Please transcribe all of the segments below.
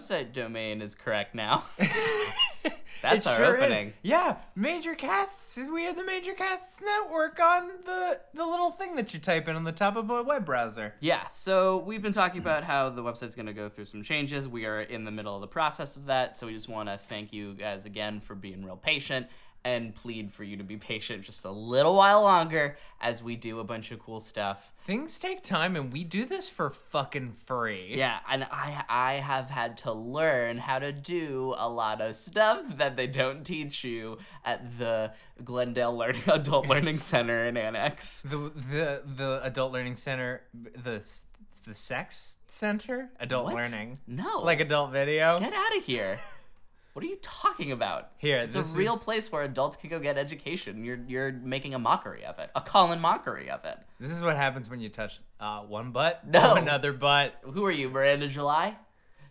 website domain is correct now. That's It our sure is. opening. Yeah, Major Casts. We have the Major Casts network on the the little thing that you type in on the top of a web browser. Yeah, so we've been talking about how the website's going to go through some changes. We are in the middle of the process of that, so we just want to thank you guys again for being real patient and plead for you to be patient just a little while longer as we do a bunch of cool stuff. Things take time, and we do this for fucking free. Yeah, and I I have had to learn how to do a lot of stuff that they don't teach you at the Glendale Learning Adult Learning Center in Annex. The the the Adult Learning Center, the the Sex Center, Adult What? Learning, No. like adult video. Get out of here. What are you talking about? Here, it's a real is- place where adults can go get education. You're you're making a mockery of it, a Colin mockery of it. This is what happens when you touch uh, one butt No. another butt. Who are you, Miranda July?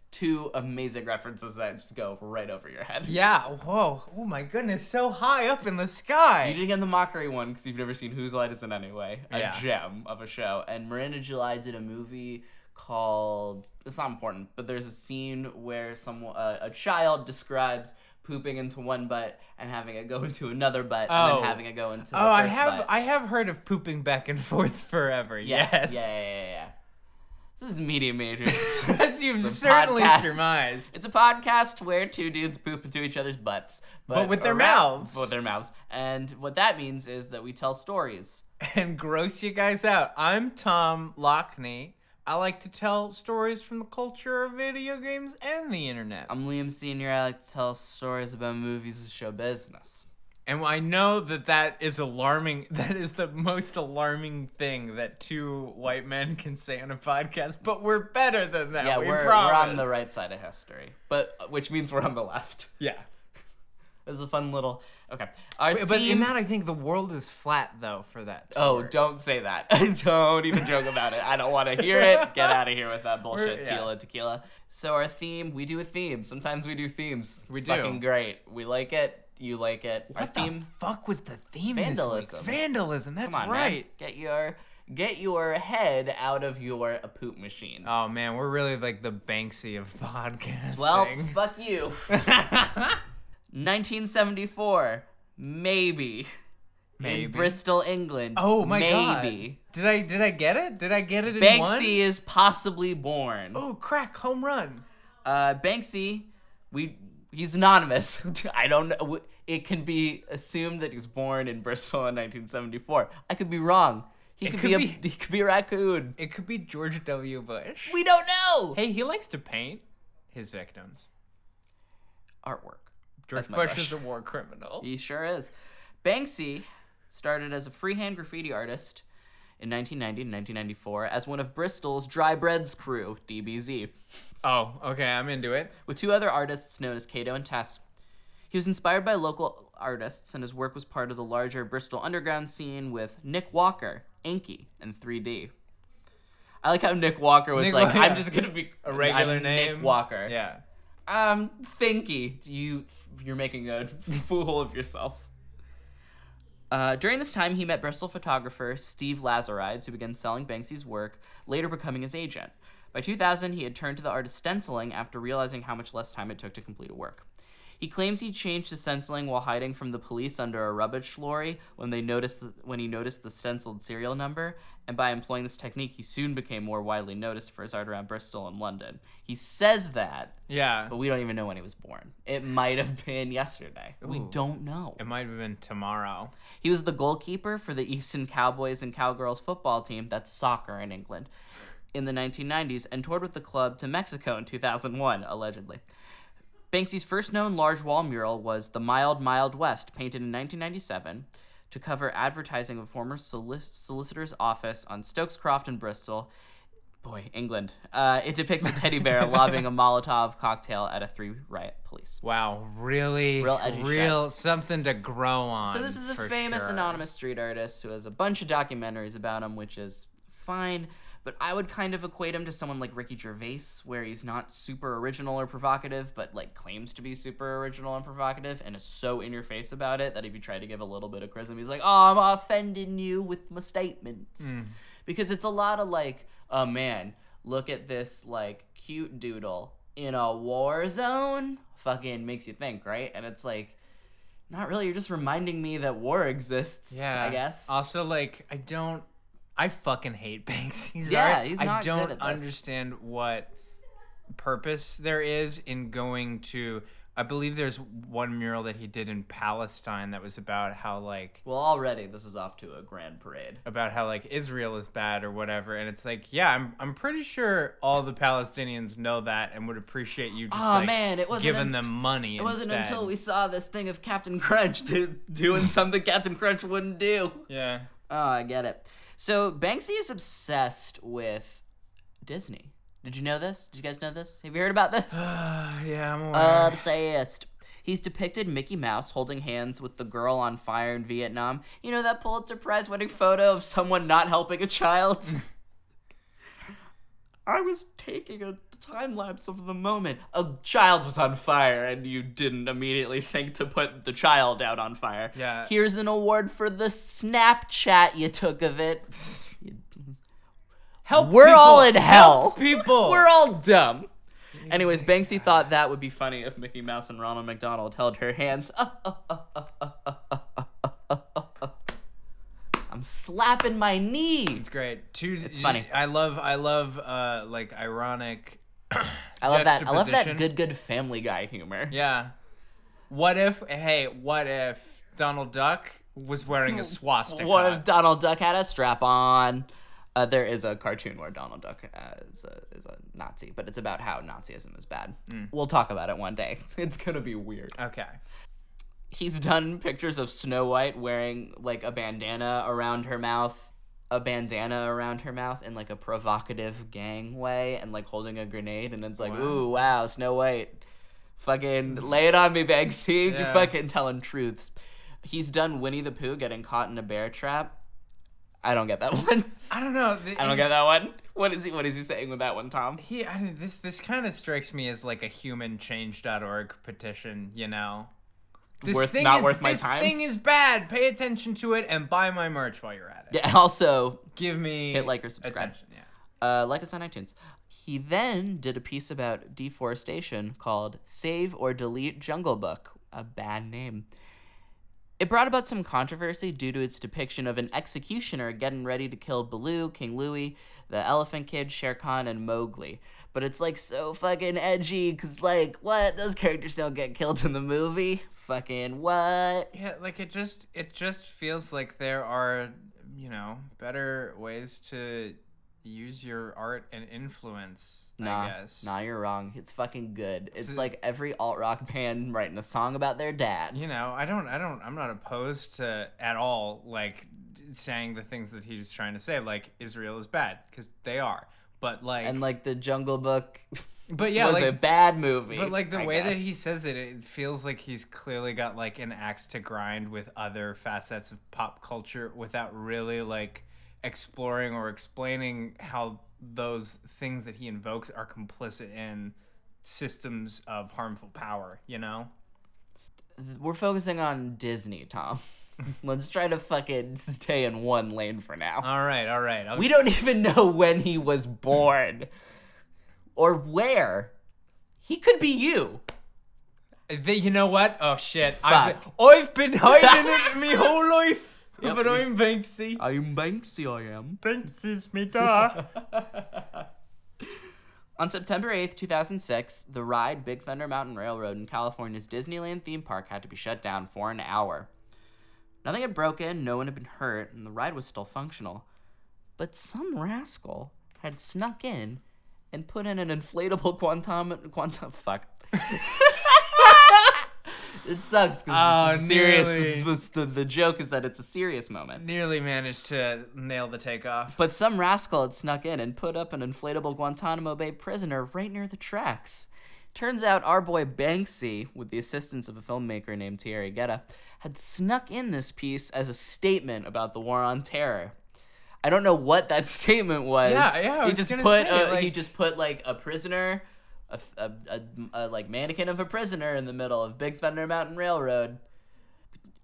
Two amazing references that just go right over your head. Yeah. Whoa. Oh my goodness. So high up in the sky. You didn't get the mockery one because you've never seen Whose Line Is It Anyway, a Yeah. gem of a show. And Miranda July did a movie called. It's not important, but there's a scene where some uh, a child describes pooping into one butt and having it go into another butt and Oh. then having it go into the Oh, I have butt. I have heard of pooping back and forth forever. Yeah, yes. Yeah, yeah, yeah, yeah. This is Media Majors. As you've certainly podcast. surmised. It's a podcast where two dudes poop into each other's butts, But with their mouths. But with their mouths, and what that means is that we tell stories. And gross you guys out. I'm Tom Lockney. I like to tell stories from the culture of video games and the internet. I'm Liam Senior. I like to tell stories about movies and show business. And I know that that is alarming. That is the most alarming thing that two white men can say on a podcast. But we're better than that. yeah, we we're, we're on the right side of history, but which means we're on the left. Yeah. It was a fun little. Okay, our But in theme. that, I think the world is flat, though, for that. Oh, tour. don't say that. don't even joke about it. I don't want to hear it. Get out of here with that bullshit, yeah. Tila Tequila. So our theme, we do a theme. Sometimes we do themes. It's We do. fucking great. We like it. You like it. our What theme, the fuck was the theme Vandalism. this week? Vandalism. That's on, man. right. Get your get your head out of your poop machine. Oh man, we're really like the Banksy of podcasting. well, fuck you. 1974, maybe. Maybe. In Bristol, England. oh my maybe. god. Did I did I get it? Did I get it in Banksy one? is possibly born. Oh crack, home run. Uh, Banksy, we he's anonymous. I don't know. It can be assumed that he was born in Bristol in 1974. I could be wrong. He could, could be a be- he could be a raccoon. It could be George W. Bush. We don't know. Hey, he likes to paint his victims. Artwork. George That's my Bush is a war criminal. He sure is. Banksy started as a freehand graffiti artist in 1990 and 1994 as one of Bristol's Dry Breads crew, DBZ, Oh, okay, I'm into it. with two other artists known as Kato and Tess. He was inspired by local artists, and his work was part of the larger Bristol underground scene with Nick Walker, Inky, and 3D. I like how Nick Walker was Nick like, Wa- I'm yeah. just gonna be A regular I'm name. Nick Walker. Yeah. Um, Finky, you you're making a fool of yourself. Uh, during this time, he met Bristol photographer Steve Lazarides, who began selling Banksy's work, later becoming his agent. By 2000, he had turned to the art of stenciling after realizing how much less time it took to complete a work. He claims he changed to stenciling while hiding from the police under a rubbish lorry when they noticed when he noticed the stenciled serial number, and by employing this technique, he soon became more widely noticed for his art around Bristol and London. He says that, Yeah. but we don't even know when he was born. It might have been yesterday. We don't know. It might have been tomorrow. He was the goalkeeper for the Easton Cowboys and Cowgirls football team, that's soccer in England, in the 1990s and toured with the club to Mexico in 2001, allegedly. Banksy's first known large wall mural was The Mild, Mild West, painted in 1997 to cover advertising of a former solic- solicitor's office on Stokes Croft in Bristol. Boy, England. Uh, it depicts a teddy bear lobbing a Molotov cocktail at a three riot police. Wow, really, Real edgy real something to grow on. So this is a famous sure. anonymous street artist who has a bunch of documentaries about him, which is fine. But I would kind of equate him to someone like Ricky Gervais, where he's not super original or provocative, but like claims to be super original and provocative, and is so in your face about it that if you try to give a little bit of charisma, he's like, "Oh, I'm offending you with my statements," hmm. because it's a lot of like, "Oh man, look at this like cute doodle." in a war zone fucking makes you think, right? And it's like, not really. You're just reminding me that war exists. Yeah, I guess. Also, like, I don't. I fucking hate Banksy's Yeah, art. he's I not good don't at this. understand what purpose there is in going to. I believe there's one mural that he did in Palestine that was about how like well, already this is off to a grand parade. about how like Israel is bad or whatever, and it's like, yeah, I'm I'm pretty sure all the Palestinians know that and would appreciate you just Aw, like man, it wasn't giving unt- them money. It wasn't instead. until we saw this thing of Captain Crunch doing something Captain Crunch wouldn't do. yeah. Oh, I get it. So Banksy is obsessed with Disney. Did you know this? Did you guys know this? Have you heard about this? yeah, I'm aware. Obsessed. He's depicted Mickey Mouse holding hands with the girl on fire in Vietnam. You know that Pulitzer Prize winning photo of someone not helping a child? I was taking a time lapse of the moment. A child was on fire, and you didn't immediately think to put the child out on fire. Yeah. Here's an award for the Snapchat you took of it. Help We're people. all in hell. Help people. We're all dumb. Anyways, Banksy thought that would be funny if Mickey Mouse and Ronald McDonald held her hands. I'm slapping my knee. It's great. Two, It's funny. I love, I love, uh, like ironic. I love that. I love that good, good Family Guy humor. Yeah. What if? Hey, what if Donald Duck was wearing a swastika? What if Donald Duck had a strap on? Uh, there is a cartoon where Donald Duck uh, is, a, is a Nazi, but it's about how Nazism is bad. We'll talk about it one day. It's gonna be weird. okay. he's done pictures of Snow White wearing like a bandana around her mouth, a bandana around her mouth in like a provocative gang way, and like holding a grenade, and it's like, Wow. ooh, wow, Snow White, fucking lay it on me, Banksy, you're fucking telling truths. He's done Winnie the Pooh getting caught in a bear trap. I don't get that one. I don't know. I don't get that one. What is he? What is he saying with that one, Tom? He, I this this kind of strikes me as like a humanchange.org petition, you know. This Worth- thing not is, worth my this time? thing is bad. Pay attention to it and buy my merch while you're at it. Yeah. Also, Give me Hit like or subscribe. Attention, yeah. uh, like us on iTunes. He then did a piece about deforestation called Save or Delete Jungle Book, a bad name. It brought about some controversy due to its depiction of an executioner getting ready to kill Baloo, King Louie, the Elephant Kid, Shere Khan, and Mowgli. But it's like so fucking edgy, cause like, what? Those characters don't get killed in the movie? Fucking what? Yeah, like it just it just feels like there are, you know, better ways to use your art and influence, Nah, I guess. nah, you're wrong. It's fucking good. It's It's- like every alt rock band writing a song about their dads. You know, I don't I don't I'm not opposed to at all like saying the things that he's trying to say like Israel is bad cuz they are. But like and like the Jungle Book but yeah, was like a bad movie. But like the I way that he says it, it feels like he's clearly got like an axe to grind with other facets of pop culture without really like exploring or explaining how those things that he invokes are complicit in systems of harmful power, you know? we're focusing on Disney, Tom. Let's try to fucking stay in one lane for now. All right, all right. We don't even know when he was born or where. He could be you. Th- you know what? Oh shit. I've been, I've been hiding it my whole life. Yep, but I'm Banksy. I'm Banksy, I am. Banksy's me da. On September 8th, 2006, the ride Big Thunder Mountain Railroad in California's Disneyland theme park had to be shut down for an hour. Nothing had broken, no one had been hurt, and the ride was still functional. But some rascal had snuck in and put in an inflatable quantum quantum fuck. it sucks because Oh, it's serious. nearly. This was the, the joke is that it's a serious moment. Nearly managed to nail the takeoff. But some rascal had snuck in and put up an inflatable Guantanamo Bay prisoner right near the tracks. Turns out our boy Banksy, with the assistance of a filmmaker named Thierry Guetta, had snuck in this piece as a statement about the war on terror. I don't know what that statement was. Yeah, yeah, he just put say, a, he like- just just put like a prisoner, a, a, a, a like mannequin of a prisoner in the middle of Big Thunder Mountain Railroad.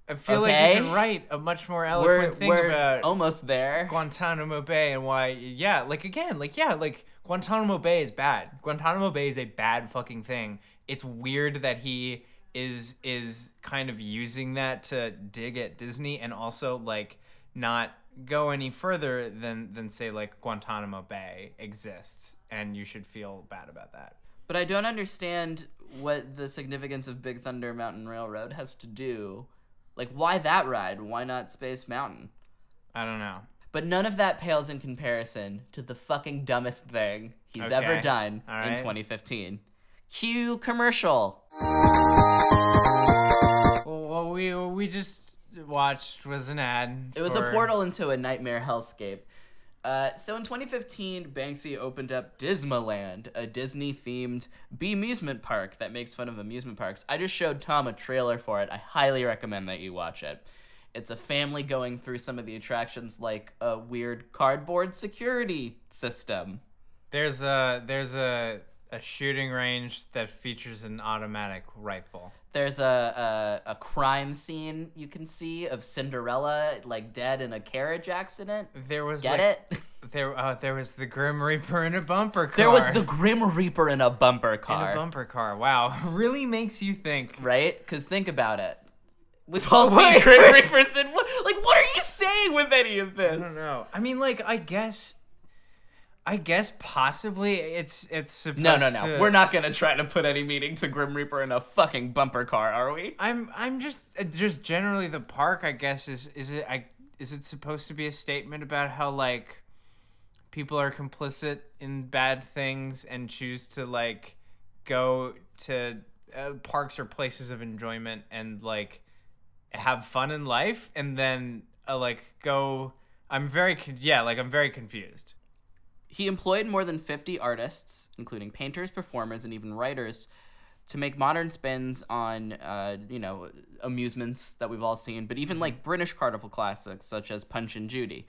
I feel like Okay. you can write a much more We're eloquent thing we're about almost there. Guantanamo Bay and why, yeah, like again, like yeah, like Guantanamo Bay is bad. Guantanamo Bay is a bad fucking thing. It's weird that he is is kind of using that to dig at Disney and also like not go any further than than say like Guantanamo Bay exists and you should feel bad about that. But I don't understand what the significance of Big Thunder Mountain Railroad has to do. Like, why that ride? Why not Space Mountain? I don't know. But none of that pales in comparison to the fucking dumbest thing he's ever done All in 2015. Cue commercial. Well, what we what we just watched was an ad. It was a portal into a nightmare hellscape. Uh, so in 2015, Banksy opened up Dismaland, a Disney-themed amusement park that makes fun of amusement parks. I just showed Tom a trailer for it. I highly recommend that you watch it. It's a family going through some of the attractions, like a weird cardboard security system. There's a there's a a shooting range that features an automatic rifle. There's a, a a crime scene you can see of Cinderella like dead in a carriage accident. There was Get like, it? There uh, there was the Grim Reaper in a bumper car. There was the Grim Reaper in a bumper car. in a bumper car. Wow, really makes you think. right? Because think about it. We've all seen Grim. Reapers and what, like, what are you saying with any of this? I don't know. I mean, like, I guess, I guess possibly it's it's supposed No, no, no. to- We're not gonna try to put any meaning to Grim Reaper in a fucking bumper car, are we? I'm I'm just uh, just generally the park. I guess is is it I is it supposed to be a statement about how like people are complicit in bad things and choose to like go to uh, parks or places of enjoyment and like have fun in life and then uh, like go. I'm very yeah like I'm very confused. He employed more than 50 artists, including painters, performers, and even writers, to make modern spins on, uh, you know, amusements that we've all seen, but even like British carnival classics such as Punch and Judy.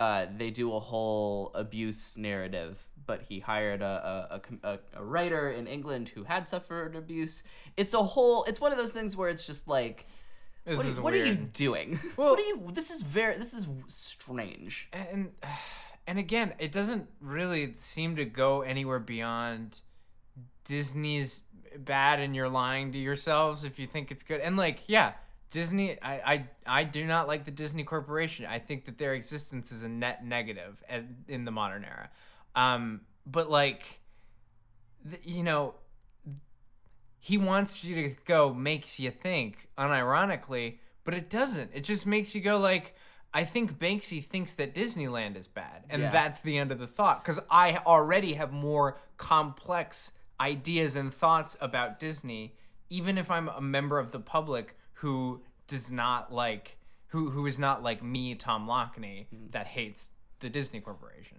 Uh, they do a whole abuse narrative, but he hired a, a, a a, writer in England who had suffered abuse. It's a whole. It's one of those things where it's just like, This what, are- is what are you doing? Well- what are you? This is very. This is strange. and and again it doesn't really seem to go anywhere beyond disney's bad and you're lying to yourselves if you think it's good. And like yeah disney i i, I do not like the disney corporation. I think that their existence is a net negative in the modern era. Um but like you know he wants you to go makes you think unironically but it doesn't. It just makes you go like i think banksy thinks that disneyland is bad and Yeah. that's the end of the thought because i already have more complex ideas and thoughts about disney even if i'm a member of the public who does not like who who is not like me tom lockney that hates the disney corporation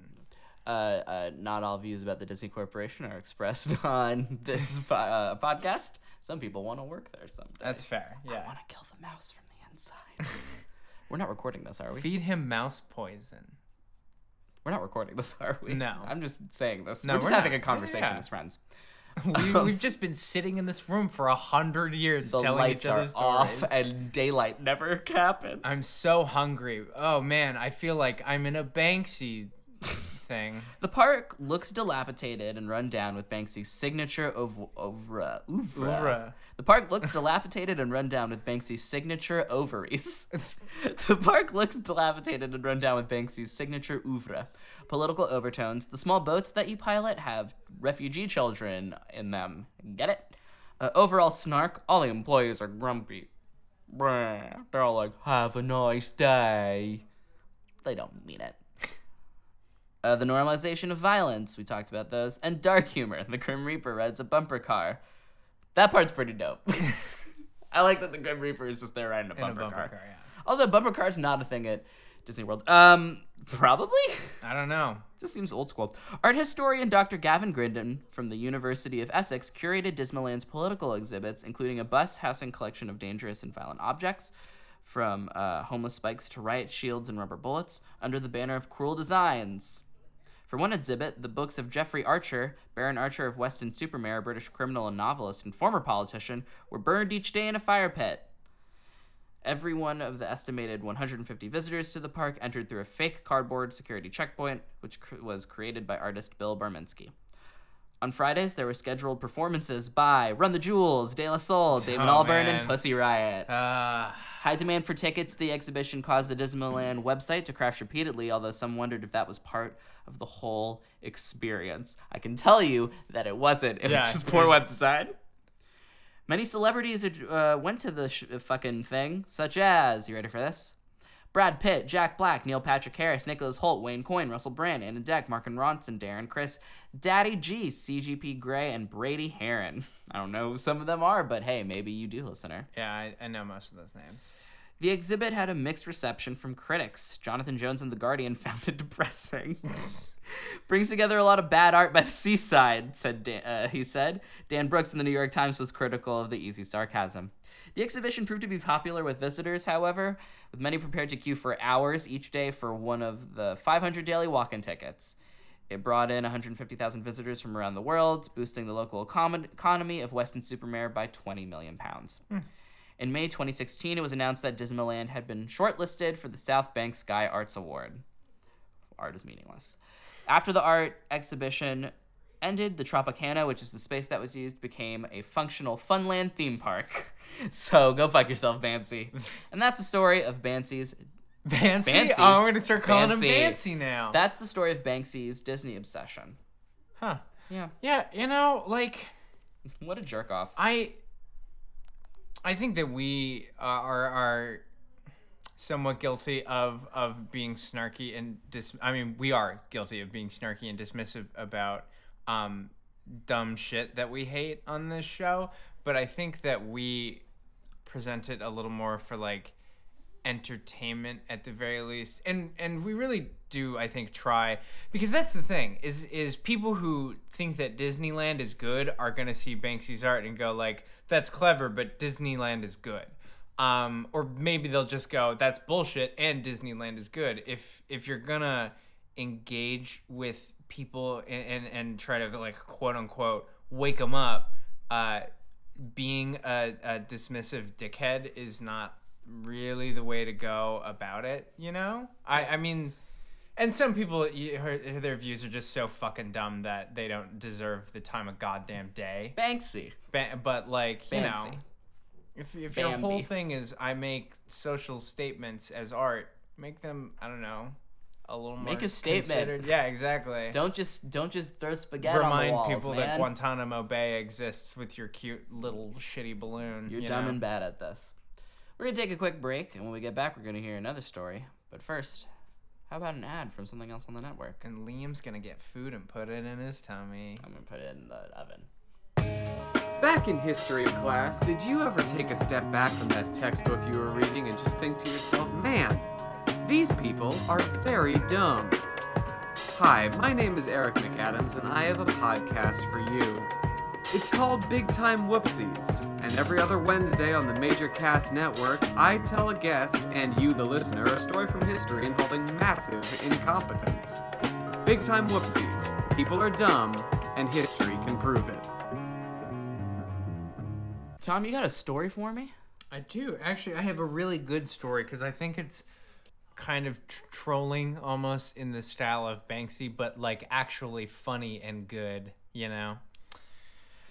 uh, uh, not all views about the Disney Corporation are expressed on this po- uh, podcast. Some people want to work there someday. that's fair Yeah. I want to kill the mouse from the inside. We're not recording this, are we? feed him mouse poison We're not recording this, are we? No. I'm just saying this. No, we're just we're having not. a conversation Yeah. as friends. we, um, we've just been sitting in this room for a hundred years The telling lights each other are stories. off and daylight never happens. I'm so hungry. Oh man, I feel like I'm in a Banksy thing. The park looks dilapidated and run down with Banksy's signature oeuvre. oeuvre. Oeuvre. The park looks dilapidated and run down with Banksy's signature ovaries. the park looks dilapidated and run down with Banksy's signature oeuvre. Political overtones. The small boats that you pilot have refugee children in them. Get it? Uh, overall snark. All the employees are grumpy. They're all like, "Have a nice day." They don't mean it. Uh, the normalization of violence, we talked about those, and dark humor. The Grim Reaper rides a bumper car. That part's pretty dope. I like that the Grim Reaper is just there riding a In a bumper, bumper car. car, yeah. Also, bumper car's not a thing at Disney World. Um, probably. I don't know. This seems old school. Art historian Dr. Gavin Grindon from the University of Essex curated Dismaland's political exhibits, including a bus housing collection of dangerous and violent objects, from uh, homeless spikes to riot shields and rubber bullets, under the banner of cruel designs. For one exhibit, the books of Geoffrey Archer, Baron Archer of Weston-super-Mare, British criminal and novelist and former politician, were burned each day in a fire pit. Every one of the estimated 150 visitors to the park entered through a fake cardboard security checkpoint, which cr- was created by artist Bill Barminski. On Fridays, there were scheduled performances by Run the Jewels, De La Soul, David Oh, Albarn, man. and Pussy Riot. Uh, High demand for tickets the exhibition caused the Dismaland website to crash repeatedly, although some wondered if that was part of the whole experience. I can tell you that it wasn't. It Yeah, was just poor web design. Many celebrities uh, went to the sh- fucking thing, such as, you ready for this? Brad Pitt, Jack Black, Neil Patrick Harris, Nicholas Hoult, Wayne Coyne, Russell Brand, Anna Deck, Mark and Ronson, Darren Criss, Daddy G, CGP Grey, and Brady Haran. I don't know who some of them are, but hey, maybe you do, listener. yeah, I, I know most of those names. The exhibit had a mixed reception from critics. Jonathan Jones and The Guardian found it depressing. Brings together a lot of bad art by the seaside, said Dan, uh, he said. Dan Brooks in the New York Times was critical of the easy sarcasm. The exhibition proved to be popular with visitors, however, with many prepared to queue for hours each day for one of the 500 daily walk-in tickets. It brought in 150,000 visitors from around the world, boosting the local econ- economy of Weston-super-Mare by 20 million pounds. Hmm. In May 2016, it was announced that Dismaland had been shortlisted for the South Bank Sky Arts Award. Art is meaningless. After the art exhibition ended, the Tropicana, which is the space that was used, became a functional Funland theme park. so go fuck yourself, Bancy. and that's the story of Bancy's. Bancy? Bancy's- Oh, I'm gonna start calling Bancy. him Bancy now. That's the story of Banksy's Disney obsession. huh. Yeah. Yeah, you know, like What a jerk off. I I think that we uh, are are somewhat guilty of of being snarky and dis I mean, we are guilty of being snarky and dismissive about um dumb shit that we hate on this show, but I think that we present it a little more for like entertainment at the very least. And and we really do i think try because that's the thing is is people who think that disneyland is good are going to see banksy's art and go like that's clever but disneyland is good. Um or maybe they'll just go that's bullshit and disneyland is good. If if you're gonna engage with people and and, and try to like quote unquote wake them up uh being a, a dismissive dickhead is not really the way to go about it you know? I i mean and some people you, her, their views are just so fucking dumb that they don't deserve the time of goddamn day. Banksy. Ba- but like you know if, if your whole thing is i make social statements as art make them i don't know a little more Make a statement. yeah exactly Don't just don't just throw spaghetti on the remind walls, people that guantanamo bay exists with your cute little shitty balloon You're you dumb know? and bad at this. We're gonna take a quick break, and when we get back, we're gonna hear another story. But first, how about an ad from something else on the network? And Liam's gonna get food and put it in his tummy. I'm gonna put it in the oven. Back in history class, did you ever take a step back from that textbook you were reading and just think to yourself, man, these people are very dumb? Hi, my name is Eric McAdams, and I have a podcast for you. It's called Big Time Whoopsies, and every other Wednesday on the Major Cast Network, I tell a guest, and you, the listener, a story from history involving massive incompetence. Big Time Whoopsies. People are dumb, and history can prove it. Tom, you got a story for me? I do actually. I have a really good story because I think it's kind of tr- trolling almost in the style of Banksy, but like actually funny and good. You know.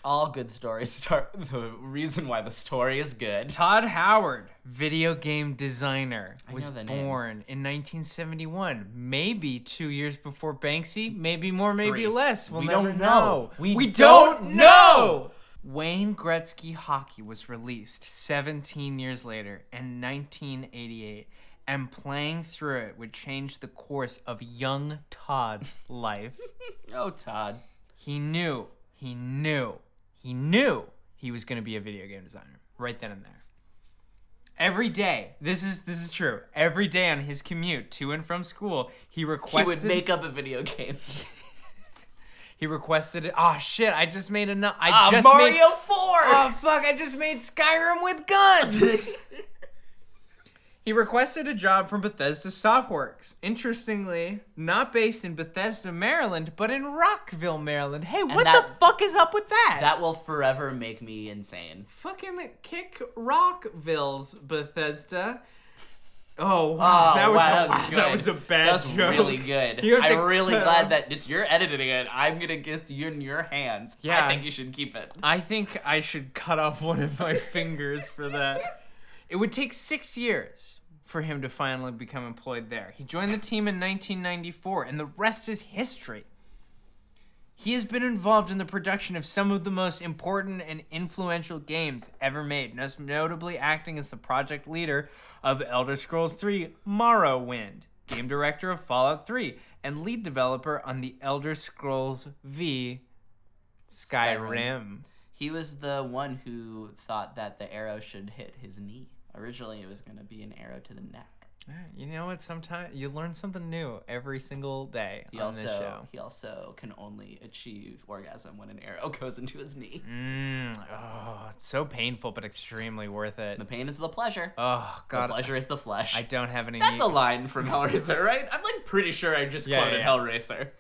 All good stories start the reason why the story is good. Todd Howard, video game designer, I was know the name. born in 1971. Maybe two years before Banksy, maybe more, maybe Three. less. We'll We never don't know. We, We don't don't know. Wayne Gretzky Hockey was released 17 years later in 1988, and playing through it would change the course of young Todd's life. Oh, Todd. He knew, he knew, he knew he was going to be a video game designer right then and there. Every day, this is this is true. Every day on his commute to and from school, he He requested would make up a video game. he requested it. Oh shit! I just made a nu- I Ah, just Mario made, 4! Oh fuck! I just made Skyrim with guns. He requested a job from Bethesda Softworks. Interestingly, not based in Bethesda, Maryland, but in Rockville, Maryland. Hey, what that- the fuck is up with that? That will forever make me insane. fucking kick Rockville's Bethesda. Oh, wow, Oh, that was wow, a, that was good. that was a bad That was joke. really good. You have to I'm really cut glad that it's you're editing it. I'm gonna get you in your hands. Yeah. I think you should keep it. I think I should cut off one of my fingers for that. It would take six years for him to finally become employed there. He joined the team in 1994, and the rest is history. He has been involved in the production of some of the most important and influential games ever made, most notably acting as the project leader of Elder Scrolls 3 Morrowind, game director of Fallout 3, and lead developer on the Elder Scrolls V Skyrim. Skyrim. He was the one who thought that the arrow should hit his knee. Originally, it was gonna be an arrow to the neck. You know what? Sometimes you learn something new every single day He on also this show. he also can only achieve orgasm when an arrow goes into his knee. Mm, oh, so painful, but extremely worth it. The pain is the pleasure. Oh the God, pleasure is the flesh. I don't have any. That's a line from Hellraiser, right? I'm like pretty sure I just Yeah, quoted yeah. Hellraiser.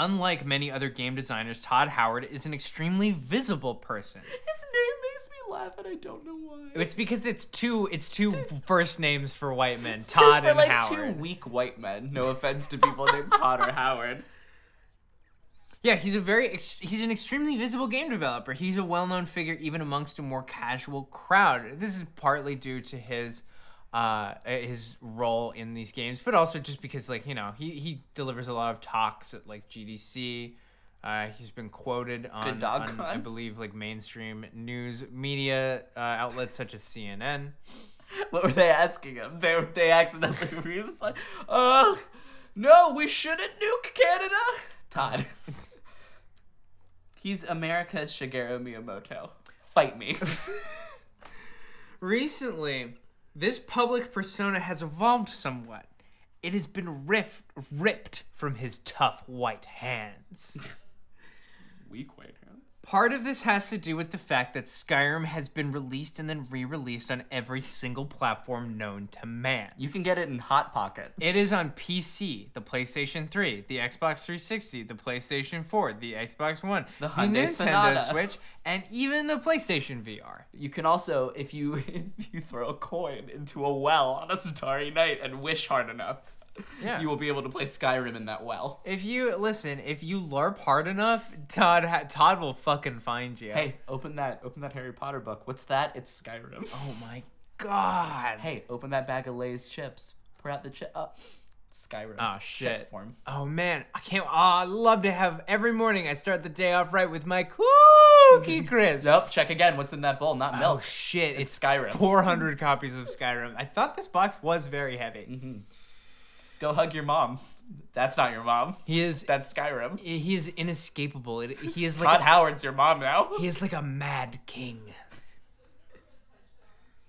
Unlike many other game designers, Todd Howard is an extremely visible person. His name makes me laugh, and I don't know why. It's because it's two. It's two first names for white men, Todd for and like Howard. two weak white men. No offense to people named Todd or Howard. Yeah, he's a very ex- he's an extremely visible game developer. He's a well-known figure even amongst a more casual crowd. This is partly due to his uh his role in these games, but also just because like, you know, he he delivers a lot of talks at like GDC. Uh, he's been quoted on, on, I believe like mainstream news media uh, outlets such as CNN. What were they asking him? They they accidentally were just like, uh, no, we shouldn't nuke Canada. Todd. He's America's Shigeru Miyamoto. Fight me. Recently, this public persona has evolved somewhat. It has been riff- ripped from his tough white hands. Weak white. Part of this has to do with the fact that Skyrim has been released and then re released on every single platform known to man. You can get it in Hot Pocket. It is on PC, the PlayStation 3, the Xbox 360, the PlayStation 4, the Xbox One, The Hyundai Nintendo Sonata. Switch, and even the PlayStation VR. You can also, if you if you throw a coin into a well on a starry night and wish hard enough, Yeah. you will be able to play Skyrim in that well. If you listen, if you LARP hard enough, Todd ha- Todd will fucking find you. Hey, open that open that Harry Potter book. What's that? It's Skyrim. Oh my god. Hey, open that bag of Lay's chips. Pour out the chip. Oh, uh, Skyrim. Ah, oh Chip shit. form. Oh man, I can't. Oh, I love to have every morning. I start the day off right with my cookie crisp. Nope. Check again. What's in that bowl? Not oh, milk. Oh shit! It's It's Skyrim. 400 copies of Skyrim. I thought this box was very heavy. Mm-hmm. Go hug your mom. That's not your mom. He is. That's Skyrim. He is inescapable. It, he is Todd like a, Howard's your mom now. he is like a mad king.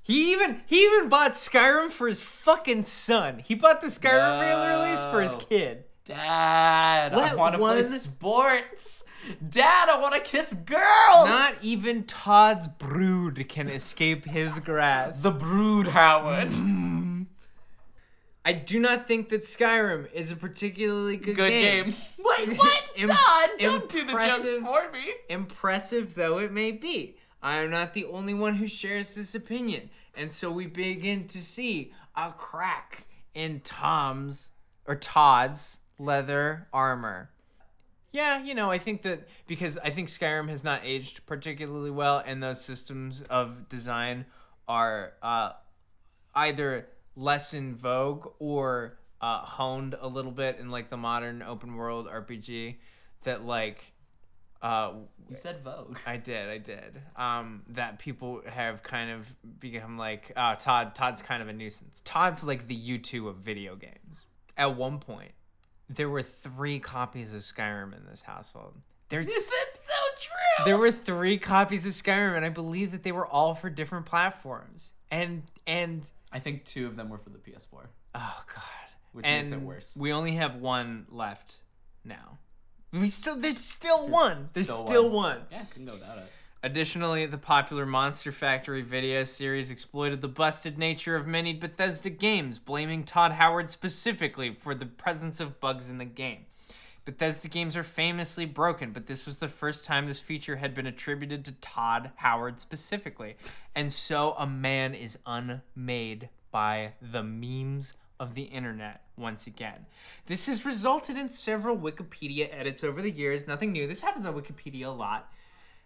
He even he even bought Skyrim for his fucking son. He bought the Skyrim re-release for his kid. Dad, I want to play sports. Dad, I want to kiss girls. Not even Todd's brood can escape his grasp. the Brood Howard. Mm. I do not think that Skyrim is a particularly good, Good game. game. Wait, what? Im- Todd, don't do the jokes impressive. for me. Impressive though it may be, I am not the only one who shares this opinion, and so we begin to see a crack in Tom's or Todd's leather armor. Yeah, you know, I think that because I think Skyrim has not aged particularly well, and those systems of design are uh, either less in vogue or uh, honed a little bit in like the modern open world RPG. That like, uh, You said Vogue. I did, I did. Um, that people have kind of become like, oh, Todd, Todd's kind of a nuisance. Todd's like the U two of video games. At one point, there were three copies of Skyrim in this household. There's That's so true. there were three copies of Skyrim, and I believe that they were all for different platforms. And and I think two of them were for the PS4. oh god, Which and makes it worse. We only have one left now. We still there's still one. There's still still, one. one. Yeah, couldn't go without it. Additionally, the popular Monster Factory video series exploited the busted nature of many Bethesda games, blaming Todd Howard specifically for the presence of bugs in the game. Bethesda games are famously broken, but this was the first time this feature had been attributed to Todd Howard specifically. And so a man is unmade by the memes of the internet once again. This has resulted in several Wikipedia edits over the years. Nothing new. This happens on Wikipedia a lot.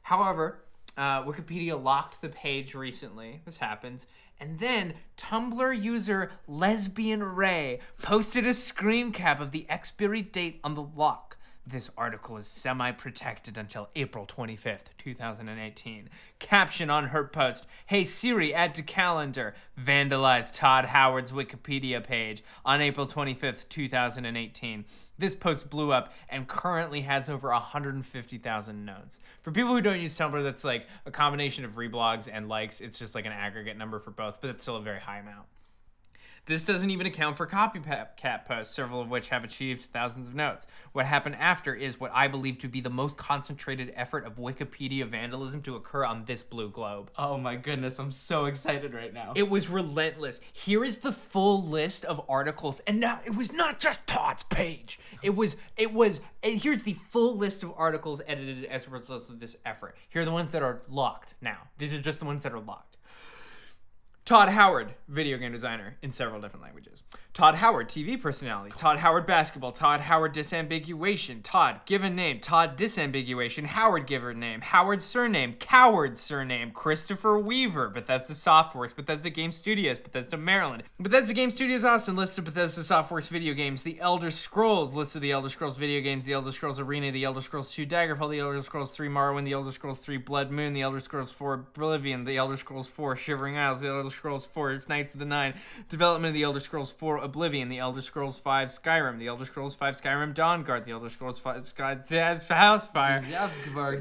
However, uh, Wikipedia locked the page recently. This happens. And then Tumblr user Lesbian Ray posted a screen cap of the expiry date on the lock. This article is semi protected until April 25th, 2018. Caption on her post Hey Siri, add to calendar. Vandalize Todd Howard's Wikipedia page on April 25th, 2018. This post blew up and currently has over 150,000 notes. For people who don't use Tumblr, that's like a combination of reblogs and likes. It's just like an aggregate number for both, but it's still a very high amount. This doesn't even account for copycat posts, several of which have achieved thousands of notes. What happened after is what I believe to be the most concentrated effort of Wikipedia vandalism to occur on this blue globe. Oh my goodness, I'm so excited right now. It was relentless. Here is the full list of articles, and now it was not just Todd's page. It was it was. Here's the full list of articles edited as a result of this effort. Here are the ones that are locked now. These are just the ones that are locked. Todd Howard, video game designer in several different languages. Todd Howard, TV personality. Todd Howard, basketball. Todd Howard, disambiguation. Todd, given name. Todd, disambiguation. Howard, given name. Howard, surname. Coward, surname. Christopher Weaver, Bethesda Softworks. Bethesda Game Studios, Bethesda, Maryland. Bethesda Game Studios, Austin, list of Bethesda Softworks video games. The Elder Scrolls, list of the Elder Scrolls video games. The Elder Scrolls Arena, The Elder Scrolls 2 Daggerfall, The Elder Scrolls 3 Morrowind, The Elder Scrolls 3 Blood Moon, The Elder Scrolls 4 Oblivion, The Elder Scrolls 4 Shivering Isles, The Elder Scrolls 4 Knights of the Nine, development of The Elder Scrolls 4 Oblivion, The Elder Scrolls 5 Skyrim, The Elder Scrolls 5 Skyrim Dawnguard, The Elder Scrolls 5 Sky Housefire,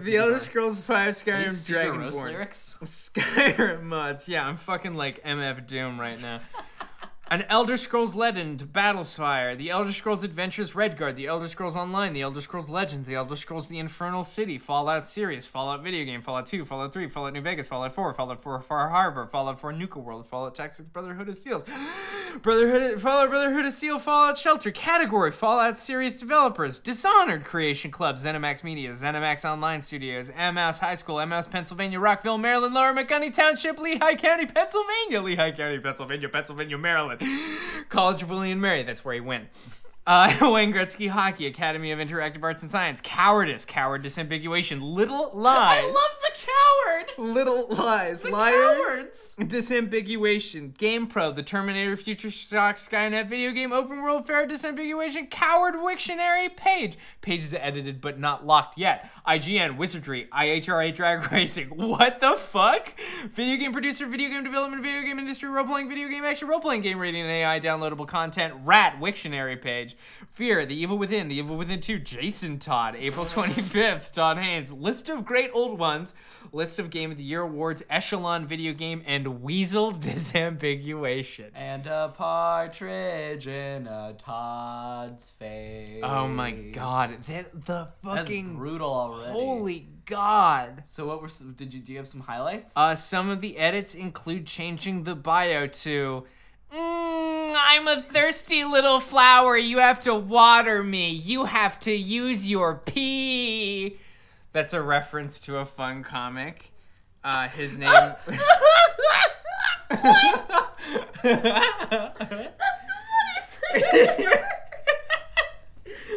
The Elder Scrolls 5 Skyrim Dragonborn, lyrics. Skyrim mods. Yeah, I'm fucking like MF Doom right now. An Elder Scrolls Legend, Battlespire, The Elder Scrolls Adventures Redguard, The Elder Scrolls Online, The Elder Scrolls Legends, The Elder Scrolls The Infernal City, Fallout series, Fallout video game, Fallout 2, Fallout 3, Fallout New Vegas, Fallout 4, Fallout 4 Far Harbor, Fallout 4 Nuka World, Fallout Tactics Brotherhood of Steels, Brotherhood Fallout Brotherhood of Steel, Fallout Shelter, Category, Fallout series developers, Dishonored Creation Club, ZeniMax Media, ZeniMax Online Studios, Emmaus High School, Emmaus Pennsylvania, Rockville, Maryland, Lower Macungie Township, Lehigh County, Pennsylvania, Lehigh County, Pennsylvania, Pennsylvania, Maryland. College of William and Mary, that's where he went. Uh, Wayne Gretzky Hockey, Academy of Interactive Arts and Science, Cowardice, Coward Disambiguation, Little Lies. I love coward. Little Lies, The Liar, cowards. Disambiguation, Game Pro, The Terminator, Future Shock, Skynet video game, Open World Fair, Disambiguation, Coward Wiktionary, Page. Page is edited but not locked yet. IGN, Wizardry, IHRA Drag Racing. What the fuck? Video game producer, video game development, video game industry, role playing, video game action, role playing game rating, and AI downloadable content. Rat Wiktionary page. Fear, The Evil Within, The Evil Within 2, Jason Todd, April 25th, Todd Haynes. List of great old ones. List of Game of the Year awards, Echelon Video Game, and Weasel Disambiguation. And a partridge in a Todd's face. Oh my god, that, the That's fucking brutal already. holy god. So what were some, did you do you have some highlights? Uh, some of the edits include changing the bio to. Mm, I'm a thirsty little flower. You have to water me. You have to use your pee. That's a reference to a fun comic. Uh, his name. That's so funny.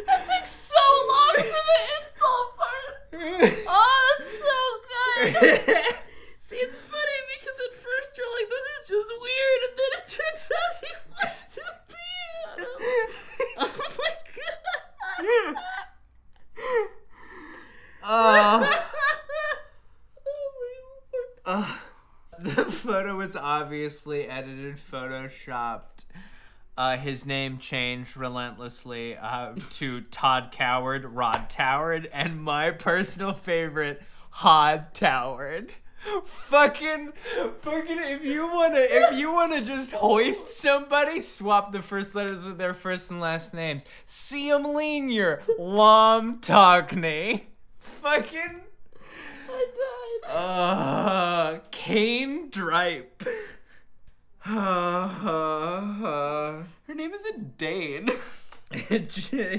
That took so long for the install part. Oh, that's so good. See, it's funny because at first you're like, this is just weird, and then it turns out he wants to pee on him. Oh my god. Oh. oh my lord. The photo was obviously edited, photoshopped. Uh, his name changed relentlessly uh, to Todd Coward, Rod Toward, and my personal favorite, Hod Toward. Fucking, fucking! If you wanna, if you wanna just hoist somebody, swap the first letters of their first and last names. See 'em linear, Lom Togny. Fucking. I died. Uh, Kane Dripe. Her name isn't Dane. it's you,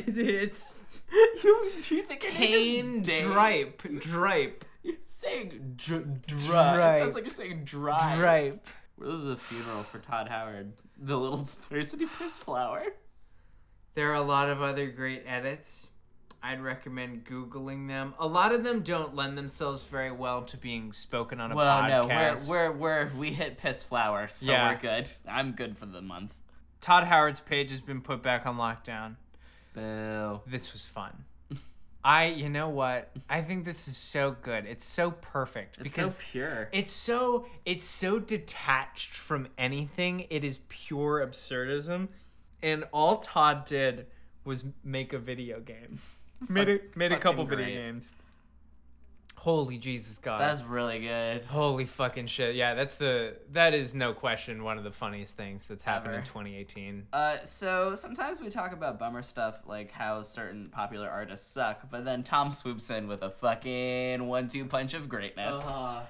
do you think Kane? Dripe. Dripe. You're saying dr- dry. Dripe. It sounds like you're saying dry. Dripe. This is a funeral for Todd Howard, the little thirsty piss flower. There are a lot of other great edits. I'd recommend Googling them. A lot of them don't lend themselves very well to being spoken on a Well, podcast. no, we're, we're we're we hit piss flower, so Yeah. we're good. I'm good for the month. Todd Howard's page has been put back on lockdown. Boo. This was fun. I, you know what? I think this is so good. It's so perfect It's because so pure. it's so it's so detached from anything. It is pure absurdism, and all Todd did was make a video game. Made a made a fucking couple video games. Holy Jesus God! That's really good. Holy fucking shit! Yeah, that's the that is no question one of the funniest things that's happened in 2018. Uh, so sometimes we talk about bummer stuff like how certain popular artists suck, but then Tom swoops in with a fucking one-two punch of greatness. Uh-huh.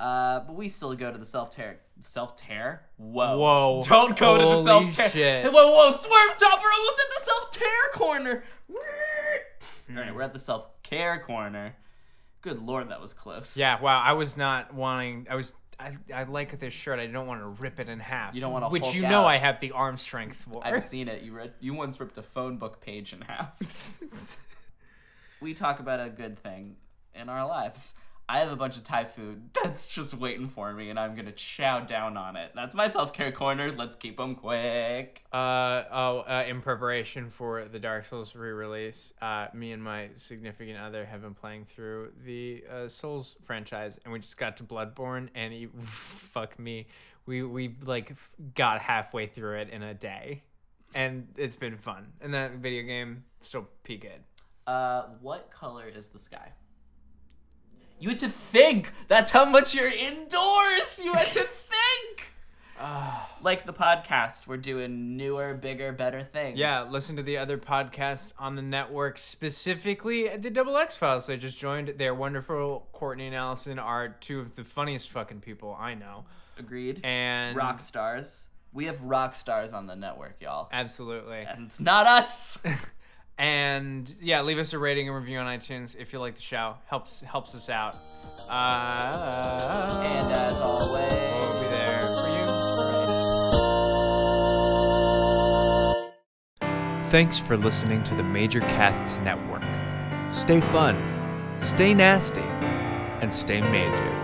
Uh, but we still go to the self tear. Self tear? Whoa. Whoa. Don't go to the self tear. shit. Whoa, whoa, swerve top. We're almost at the self tear corner. All right, we're at the self care corner. Good lord, that was close. Yeah, wow. I was not wanting. I was. I, I like this shirt. I don't want to rip it in half. You don't wanna Which Hulk you know out. I have the arm strength for. I've seen it. You read. You once ripped a phone book page in half. we talk about a good thing in our lives. I have a bunch of Thai food that's just waiting for me, and I'm gonna chow down on it. That's my self care corner. Let's keep them quick. Uh oh. Uh, in preparation for the Dark Souls re-release, uh, me and my significant other have been playing through the uh, Souls franchise, and we just got to Bloodborne, and he, fuck me, we we like got halfway through it in a day, and it's been fun. And that video game still p good. Uh, what color is the sky? You had to think. That's how much you're indoors. You had to think. Ah. like the podcast, we're doing newer, bigger, better things. Yeah, listen to the other podcasts on the network, specifically the Double X Files. They just joined. They're wonderful. Courtney and Allison are two of the funniest fucking people I know. Agreed. And rock stars. We have rock stars on the network, y'all. absolutely. And it's not us. And yeah, leave us a rating and review on iTunes if you like the show. Helps helps us out. Uh, and as always, we'll be there for you. Thanks for listening to the Major Casts Network. Stay fun, stay nasty, and stay major.